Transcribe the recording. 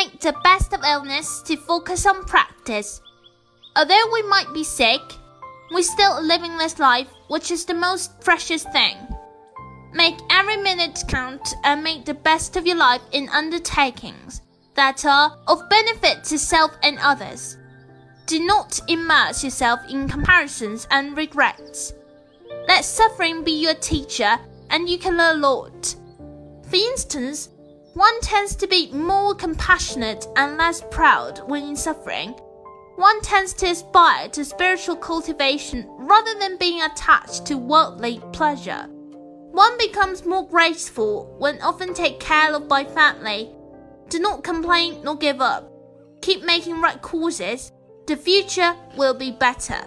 make the best of illness to focus on practice. Although we might be sick, we're still living this life, which is the most precious thing. Make every minute count and make the best of your life in undertakings that are of benefit to self and others. Do not immerse yourself in comparisons and regrets. Let suffering be your teacher, and you can learn a lot. For instance, one tends to be more compassionate and less proud when in suffering. One tends to aspire to spiritual cultivation rather than being attached to worldly pleasure. One becomes more graceful when often taken care of by family. Do not complain nor give up. Keep making right courses. The future will be better.